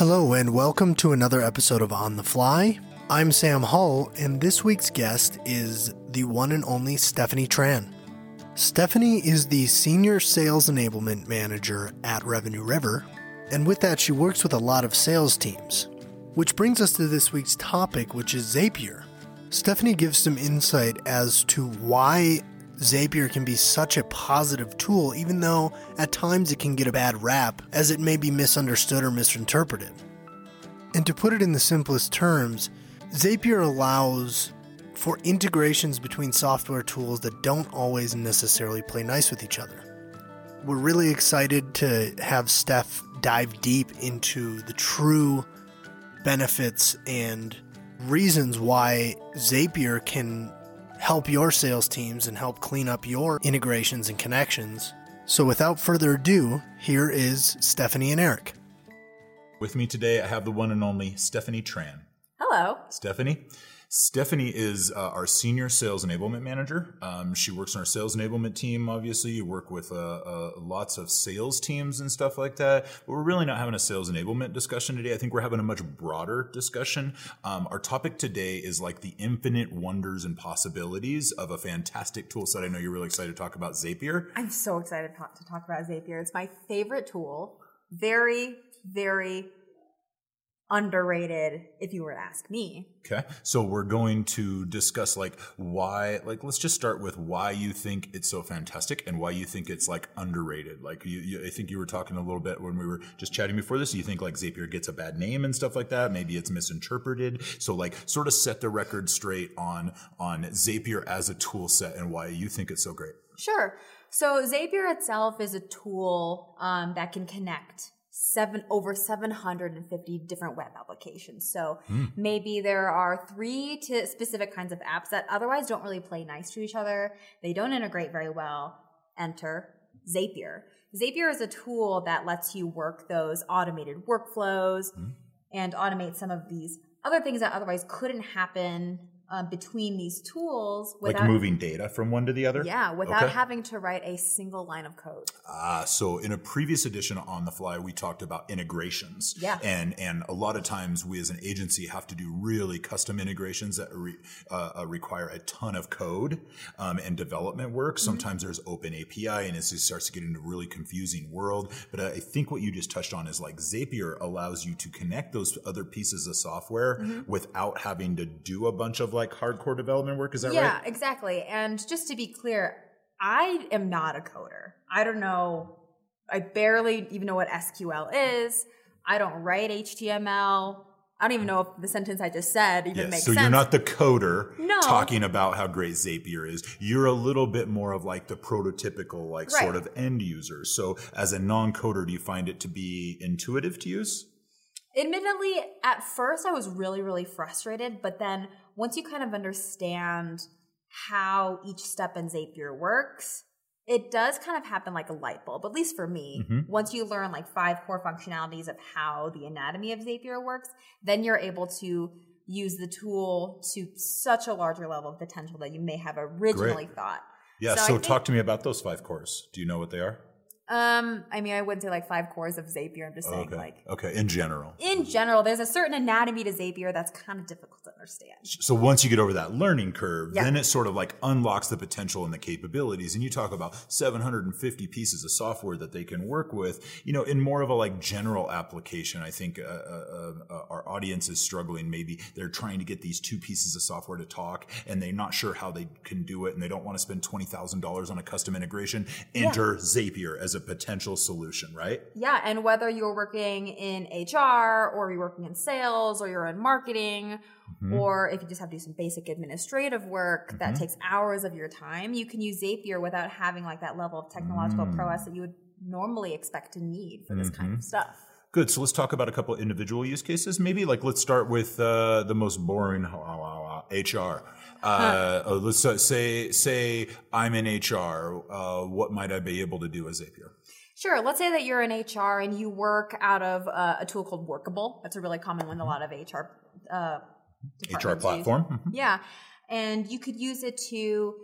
Hello, and welcome to another episode of On the Fly. I'm Sam Hull, and this week's guest is the one and only Stephanie Tran. Stephanie is the Senior Sales Enablement Manager at Revenue River, and with that, she works with a lot of sales teams. Which brings us to this week's topic, which is Zapier. Stephanie gives some insight as to why Zapier can be such a positive tool, even though at times it can get a bad rap, as it may be misunderstood or misinterpreted. And to put it in the simplest terms, Zapier allows for integrations between software tools that don't always necessarily play nice with each other. We're really excited to have Steph dive deep into the true benefits and reasons why Zapier can help your sales teams and help clean up your integrations and connections. So, without further ado, here is Stephanie and Eric. With me today, I have the one and only Stephanie Tran. Hello. Stephanie. Stephanie is uh, our senior sales enablement manager. Um, she works on our sales enablement team. Obviously, you work with uh, uh, lots of sales teams and stuff like that. But we're really not having a sales enablement discussion today. I think we're having a much broader discussion. Um, our topic today is like the infinite wonders and possibilities of a fantastic tool set. I know you're really excited to talk about Zapier. I'm so excited to talk about Zapier. It's my favorite tool. Very, very underrated if you were to ask me. Okay. So we're going to discuss like why like let's just start with why you think it's so fantastic and why you think it's like underrated. Like you, you, I think you were talking a little bit when we were just chatting before this, you think like Zapier gets a bad name and stuff like that. Maybe it's misinterpreted. So like sort of set the record straight on on Zapier as a tool set and why you think it's so great. Sure. So Zapier itself is a tool um, that can connect seven over 750 different web applications. So mm. maybe there are three to specific kinds of apps that otherwise don't really play nice to each other. They don't integrate very well. Enter Zapier. Zapier is a tool that lets you work those automated workflows mm. and automate some of these other things that otherwise couldn't happen um, between these tools without like moving data from one to the other yeah without okay. having to write a single line of code ah so in a previous edition on the fly we talked about integrations yeah and and a lot of times we as an agency have to do really custom integrations that re, uh, uh, require a ton of code um, and development work mm-hmm. sometimes there's open api and it starts to get into a really confusing world but i think what you just touched on is like zapier allows you to connect those other pieces of software mm-hmm. without having to do a bunch of like hardcore development work. Is that yeah, right? Yeah, exactly. And just to be clear, I am not a coder. I don't know. I barely even know what SQL is. I don't write HTML. I don't even know if the sentence I just said even yes, makes so sense. So you're not the coder no. talking about how great Zapier is. You're a little bit more of like the prototypical, like right. sort of end user. So as a non-coder, do you find it to be intuitive to use? Admittedly, at first I was really, really frustrated, but then once you kind of understand how each step in Zapier works, it does kind of happen like a light bulb, at least for me. Mm-hmm. Once you learn like five core functionalities of how the anatomy of Zapier works, then you're able to use the tool to such a larger level of potential that you may have originally Great. thought. Yeah, so, so think, talk to me about those five cores. Do you know what they are? Um, I mean, I wouldn't say like five cores of Zapier. I'm just saying okay. like okay. In general, in general, there's a certain anatomy to Zapier that's kind of difficult to understand. So once you get over that learning curve, yeah. then it sort of like unlocks the potential and the capabilities. And you talk about 750 pieces of software that they can work with. You know, in more of a like general application, I think uh, uh, uh, our audience is struggling. Maybe they're trying to get these two pieces of software to talk, and they're not sure how they can do it, and they don't want to spend twenty thousand dollars on a custom integration. Enter yeah. Zapier as a a potential solution, right? Yeah. And whether you're working in HR or you're working in sales or you're in marketing, mm-hmm. or if you just have to do some basic administrative work mm-hmm. that takes hours of your time, you can use Zapier without having like that level of technological mm. prowess that you would normally expect to need for this mm-hmm. kind of stuff. Good. So let's talk about a couple of individual use cases. Maybe like let's start with uh, the most boring HR. Uh, huh. let's say say I'm in HR. Uh, what might I be able to do as Zapier? Sure. Let's say that you're in HR and you work out of uh, a tool called Workable. That's a really common one. A lot of HR uh, HR platform. Mm-hmm. Yeah, and you could use it to,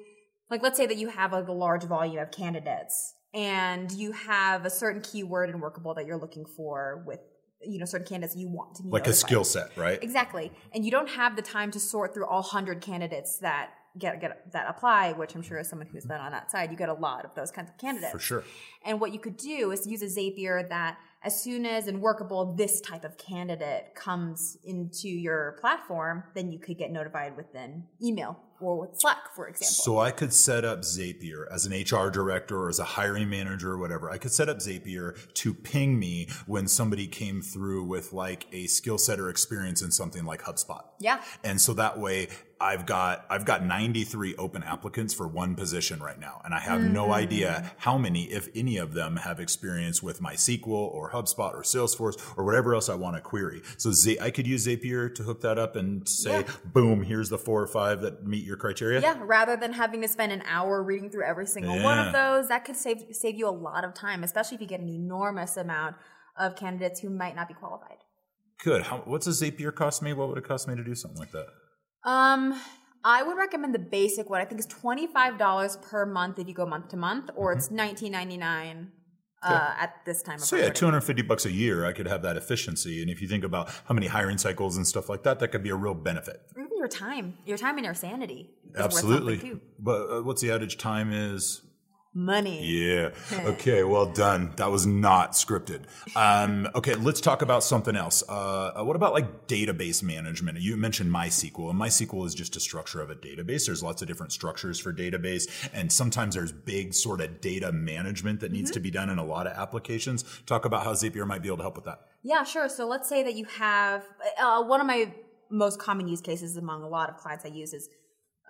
like, let's say that you have like a large volume of candidates and you have a certain keyword in Workable that you're looking for with you know certain candidates you want to be like a skill set, right? Exactly. And you don't have the time to sort through all 100 candidates that get, get that apply, which I'm sure as someone who's mm-hmm. been on that side, you get a lot of those kinds of candidates. For sure. And what you could do is use a Zapier that as soon as and workable this type of candidate comes into your platform, then you could get notified within email or with Slack, for example. So I could set up Zapier as an HR director or as a hiring manager or whatever. I could set up Zapier to ping me when somebody came through with like a skill set or experience in something like HubSpot. yeah. And so that way I've got I've got 93 open applicants for one position right now and I have no mm-hmm. idea how many if any of them have experience with MySQL or HubSpot or Salesforce or whatever else I want to query. So Z- I could use Zapier to hook that up and say Yeah. boom here's the four or five that meet your criteria. Yeah, rather than having to spend an hour reading through every single one of those, that could save save you a lot of time, especially if you get an enormous amount of candidates who might not be qualified. Good. How, what's a Zapier cost me? What would it cost me to do something like that? Um, I would recommend the basic one. I think it's twenty five dollars per month if you go month to month, or it's nineteen ninety nine uh, at this time. Of So yeah, 250 bucks a year, I could have that efficiency. And if you think about how many hiring cycles and stuff like that, that could be a real benefit. Your time, your time and your sanity. Absolutely. But uh, what's the adage? Time is Money. Yeah. Okay. Well done. That was not scripted. Um, okay. Let's talk about something else. Uh, uh, what about like database management? You mentioned MySQL, and MySQL is just a structure of a database. There's lots of different structures for database, and sometimes there's big sort of data management that needs to be done in a lot of applications. Talk about how Zapier might be able to help with that. Yeah, sure. So let's say that you have uh, one of my most common use cases among a lot of clients I use is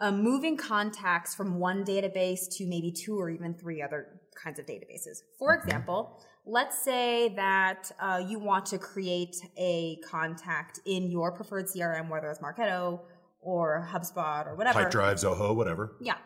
uh, moving contacts from one database to maybe two or even three other kinds of databases. For example, let's say that uh, you want to create a contact in your preferred CRM, whether it's Marketo or HubSpot or whatever. Pipedrive, Zoho, whatever. Yeah.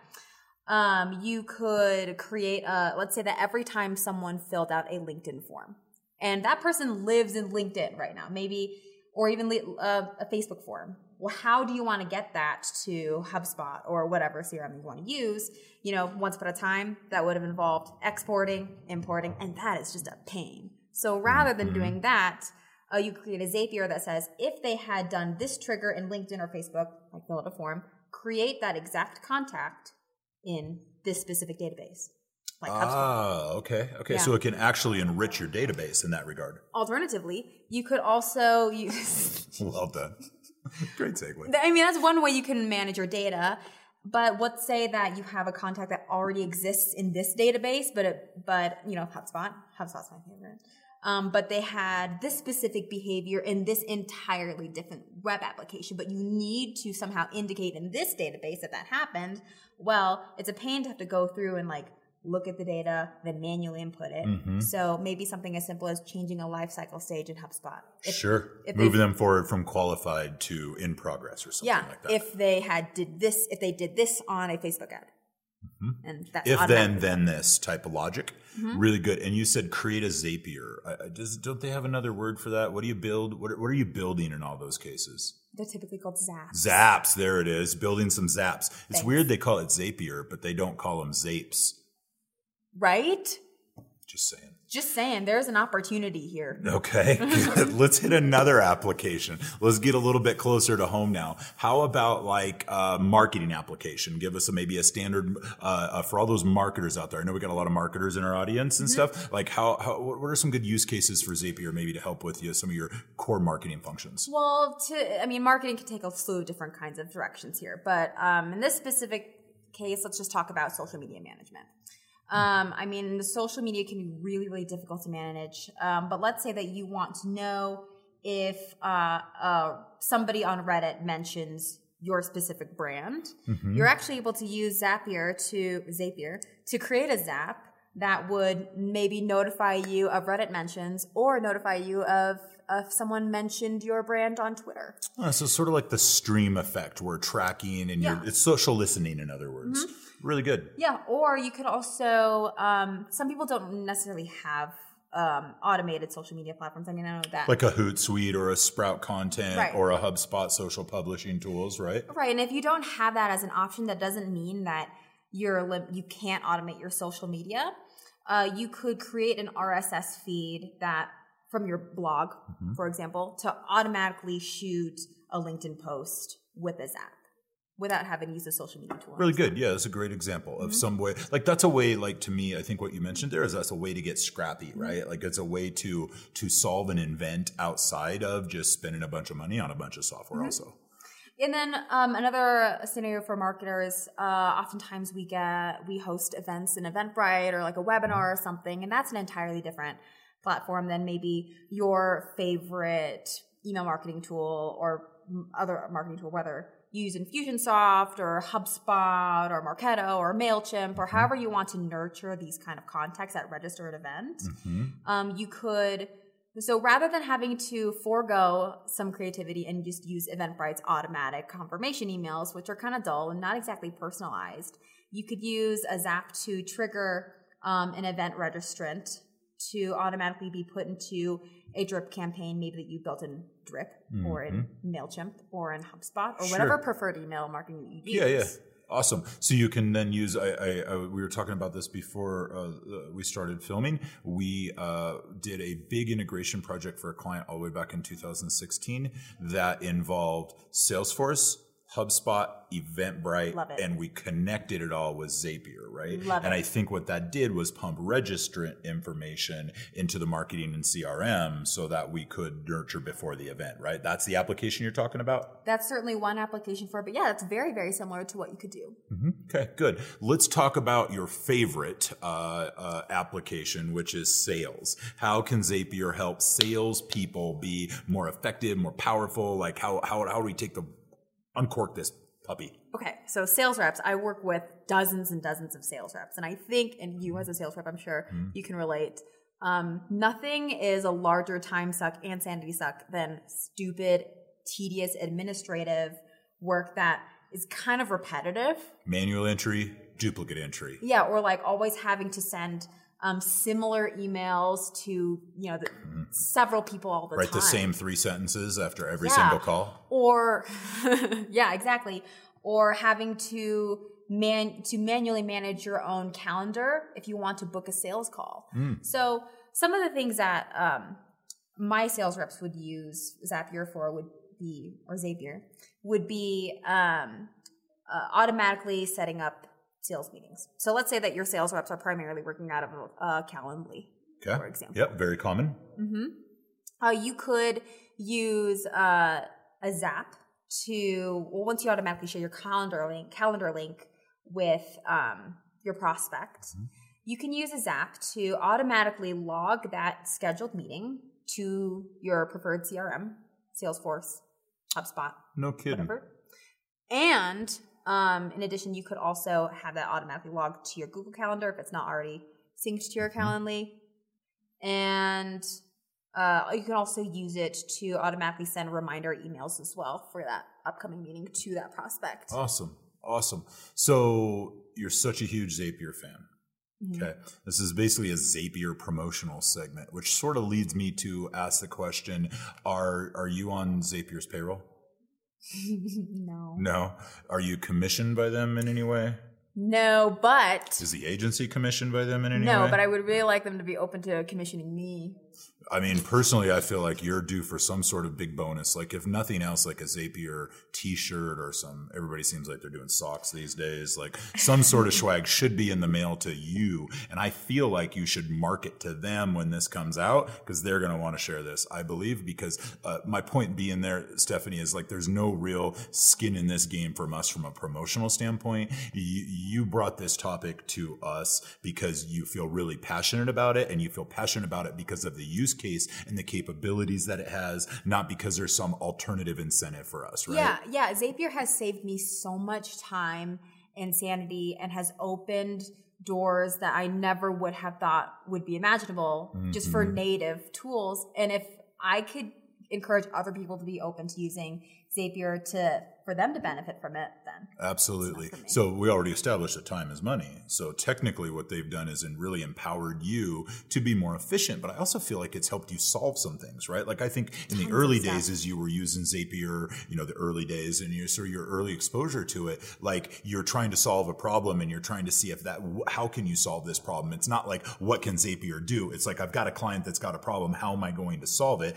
Um, you could create a, let's say that every time someone filled out a LinkedIn form, and that person lives in LinkedIn right now, maybe, or even uh, a Facebook form. Well, how do you want to get that to HubSpot or whatever CRM you want to use? You know, once upon a time, that would have involved exporting, importing, and that is just a pain. So rather than doing that, uh, you create a Zapier that says if they had done this trigger in LinkedIn or Facebook, like fill out a form, create that exact contact in this specific database, like HubSpot. Ah, okay. Okay. Yeah. So it can actually enrich your database in that regard. Alternatively, you could also use. Well done. Great segue. I mean, that's one way you can manage your data. But let's say that you have a contact that already exists in this database, but it, but you know, HubSpot. HubSpot's my favorite. Um, but they had this specific behavior in this entirely different web application, but you need to somehow indicate in this database that that happened. Well, it's a pain to have to go through and like look at the data, then manually input it. Mm-hmm. So maybe something as simple as changing a lifecycle stage in HubSpot. If- sure. if Moving them forward from qualified to in progress or something yeah, like that. if they had did this, if they did this on a Facebook ad, and that's Mm-hmm. if then, then this type of logic. Mm-hmm. Really good. And you said create a Zapier. I, don't they have another word for that? What do you build? What, are- what are you building in all those cases? they're typically called zaps. Zaps. There it is. Building some zaps. It's Thanks. weird they call it Zapier, but they don't call them Zapes. Right? Just saying. Just saying, there's an opportunity here. Okay, let's hit another application. Let's get a little bit closer to home now. How about like a marketing application? Give us a, maybe a standard uh, uh, for all those marketers out there. I know we got a lot of marketers in our audience and stuff. Like how, how what what are some good use cases for Zapier maybe to help with you some of your core marketing functions? Well, to I mean, marketing can take a slew of different kinds of directions here, but um, in this specific case, let's just talk about social media management. Um, I mean, the social media can be really, really difficult to manage. Um, but let's say that you want to know if uh, uh, somebody on Reddit mentions your specific brand. You're actually able to use Zapier to Zapier to create a Zap that would maybe notify you of Reddit mentions or notify you of if someone mentioned your brand on Twitter. Uh, so sort of like the stream effect, where tracking and Yeah. Mm-hmm. it's social listening, in other words. Really good. Yeah, or you could also. Um, some people don't necessarily have um, automated social media platforms. I mean, I know that. Like a Hootsuite or a Sprout Content Right. or a HubSpot social publishing tools, right? Right, and if you don't have that as an option, that doesn't mean that you're you can't automate your social media. Uh, you could create an RSS feed that from your blog, mm-hmm. for example, to automatically shoot a LinkedIn post with a Zap without having to use a social media tool. Really good. Yeah, that's a great example of mm-hmm. some way. Like that's a way. Like to me, I think what you mentioned there is that's a way to get scrappy, mm-hmm. right? Like it's a way to to solve an event outside of just spending a bunch of money on a bunch of software. Also, And then um, another scenario for marketers, uh, oftentimes we get we host events in Eventbrite or like a webinar or something, and that's an entirely different platform than maybe your favorite email marketing tool or other marketing tool, whether you use Infusionsoft or HubSpot or Marketo or Mailchimp or however you want to nurture these kind of contacts that register an event. Um, you could so rather than having to forego some creativity and just use Eventbrite's automatic confirmation emails, which are kind of dull and not exactly personalized, you could use a Zap to trigger um, an event registrant to automatically be put into a drip campaign, maybe that you built in Drip or in MailChimp or in HubSpot or whatever preferred email marketing you use. yeah, yeah. Awesome. So you can then use. I, I, I we were talking about this before uh, uh, we started filming. We uh, did a big integration project for a client all the way back in 2016 that involved Salesforce, HubSpot, Eventbrite, and we connected it all with Zapier, right? Love and it. I think what that did was pump registrant information into the marketing and CRM so that we could nurture before the event, right? That's the application you're talking about. That's certainly one application for it, but yeah, that's very, very similar to what you could do. Okay, good. Let's talk about your favorite uh, uh, application, which is sales. How can Zapier help salespeople be more effective, more powerful? Like how how how do we take the uncork this puppy? Okay, so sales reps, I work with dozens and dozens of sales reps, and I think, and you as a sales rep, I'm sure you can relate. Um, nothing is a larger time suck and sanity suck than stupid, tedious, administrative work that is kind of repetitive. Manual entry, duplicate entry. Yeah, or like always having to send um, similar emails to you know the, several people all the Write time. the same three sentences after every Yeah. single call. or yeah exactly or having to man to manually manage your own calendar if you want to book a sales call so some of the things that um, my sales reps would use zapier for would be or zapier would be um, uh, automatically setting up sales meetings so let's say that your sales reps are primarily working out of a uh, calendly Okay. for example Yep, very common. uh, you could use uh, a Zap to well, once you automatically share your calendar link, calendar link with um, your prospect, you can use a Zap to automatically log that scheduled meeting to your preferred CRM, Salesforce, HubSpot, No kidding. whatever. And um, in addition, you could also have that automatically logged to your Google Calendar if it's not already synced to your Calendly. And uh, you can also use it to automatically send reminder emails as well for that upcoming meeting to that prospect. Awesome. Awesome. So you're such a huge Zapier fan. Mm-hmm. Okay. This is basically a Zapier promotional segment, which sort of leads me to ask the question, are are you on Zapier's payroll? no. No. Are you commissioned by them in any way? No, but Is the agency commissioned by them in any way? no, but I would really like them to be open to commissioning me. I mean, personally, I feel like you're due for some sort of big bonus. Like, if nothing else, like a Zapier T-shirt or some. Everybody seems like they're doing socks these days. Like, some sort of swag should be in the mail to you, and I feel like you should market to them when this comes out because they're going to want to share this. I believe because uh, my point being there, Stephanie, is like there's no real skin in this game from us from a promotional standpoint. You, you brought this topic to us because you feel really passionate about it, and you feel passionate about it because of the use case and the capabilities that it has, not because there's some alternative incentive for us, right? Yeah, yeah. Zapier has saved me so much time and sanity and has opened doors that I never would have thought would be imaginable just for Mm-hmm. native tools. And if I could encourage other people to be open to using Zapier to for them to benefit from it, then absolutely. So we already established that time is money. So technically, what they've done is in really empowered you to be more efficient. But I also feel like it's helped you solve some things, right? Like I think in the early days, as you were using Zapier, you know, the early days and your sort of your early exposure to it, like you're trying to solve a problem and you're trying to see if that how can you solve this problem. It's not like what can Zapier do. It's like I've got a client that's got a problem. How am I going to solve it?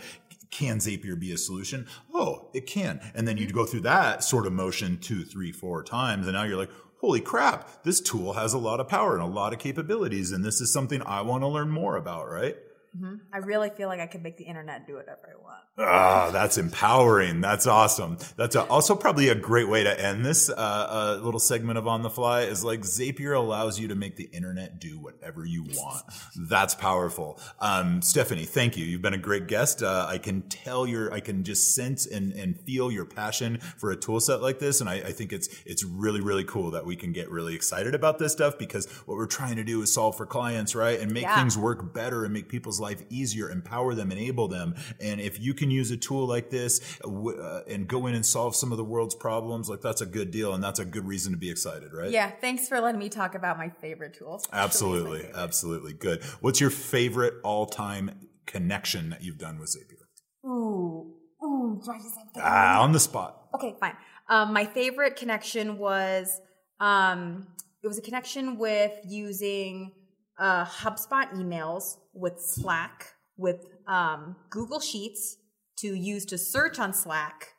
Can Zapier be a solution? Oh, it can. And then you'd go through that sort of motion two, three, four times. And now you're like, holy crap, this tool has a lot of power and a lot of capabilities. And this is something I want to learn more about, right? Mm-hmm. I really feel like I can make the internet do whatever I want. Ah, that's empowering. That's awesome. That's a, also probably a great way to end this uh, uh, little segment of On the Fly. Is like Zapier allows you to make the internet do whatever you want. that's powerful. Um, Stephanie, thank you. You've been a great guest. Uh, I can tell your, I can just sense and, and feel your passion for a tool set like this, and I, I think it's it's really really cool that we can get really excited about this stuff because what we're trying to do is solve for clients, right, and make yeah. things work better and make people's life easier, empower them, enable them. And if you can use a tool like this uh, and go in and solve some of the world's problems, like that's a good deal. And that's a good reason to be excited, right? Yeah. Thanks for letting me talk about my favorite tools. Absolutely. Favorite. Absolutely. Good. What's your favorite all time connection that you've done with Zapier? Ooh. Ooh. Do I just Ah, on the spot. Okay, fine. Um, my favorite connection was um, it was a connection with using uh, HubSpot emails with Slack, with um, Google Sheets to use to search on Slack.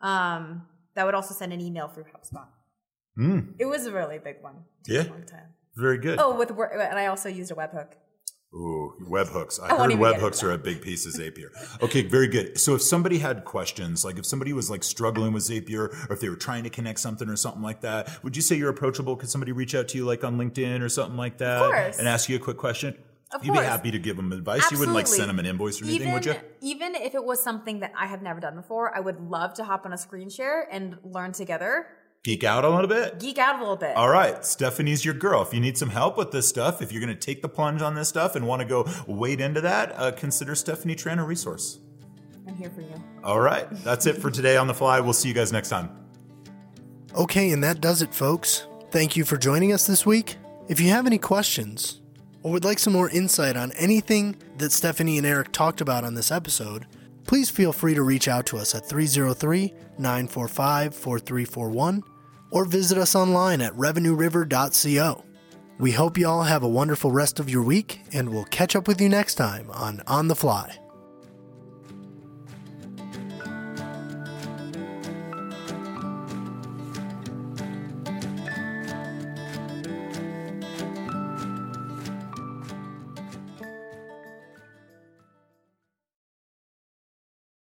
Um, that would also send an email through HubSpot. Mm. It was a really big one. yeah. long time. Very good. Oh, with and I also used a webhook. Ooh, webhooks. I, I heard webhooks are a big piece of Zapier. Okay, very good. So if somebody had questions, like if somebody was like struggling with Zapier or if they were trying to connect something or something like that, would you say you're approachable? Could somebody reach out to you like on LinkedIn or something like that and ask you a quick question? Of You'd course. be happy to give them advice. Absolutely. You wouldn't like send them an invoice or anything, even, would you? Even if it was something that I have never done before, I would love to hop on a screen share and learn together geek out a little bit? Geek out a little bit. All right. Stephanie's your girl. If you need some help with this stuff, if you're going to take the plunge on this stuff and want to go wade into that, uh, consider Stephanie Tran a resource. I'm here for you. All right. That's it for today on the fly. We'll see you guys next time. Okay, and that does it, folks. Thank you for joining us this week. If you have any questions or would like some more insight on anything that Stephanie and Eric talked about on this episode, please feel free to reach out to us at 303 945 4341 or visit us online at revenueriver.co. We hope you all have a wonderful rest of your week, and we'll catch up with you next time on On the Fly.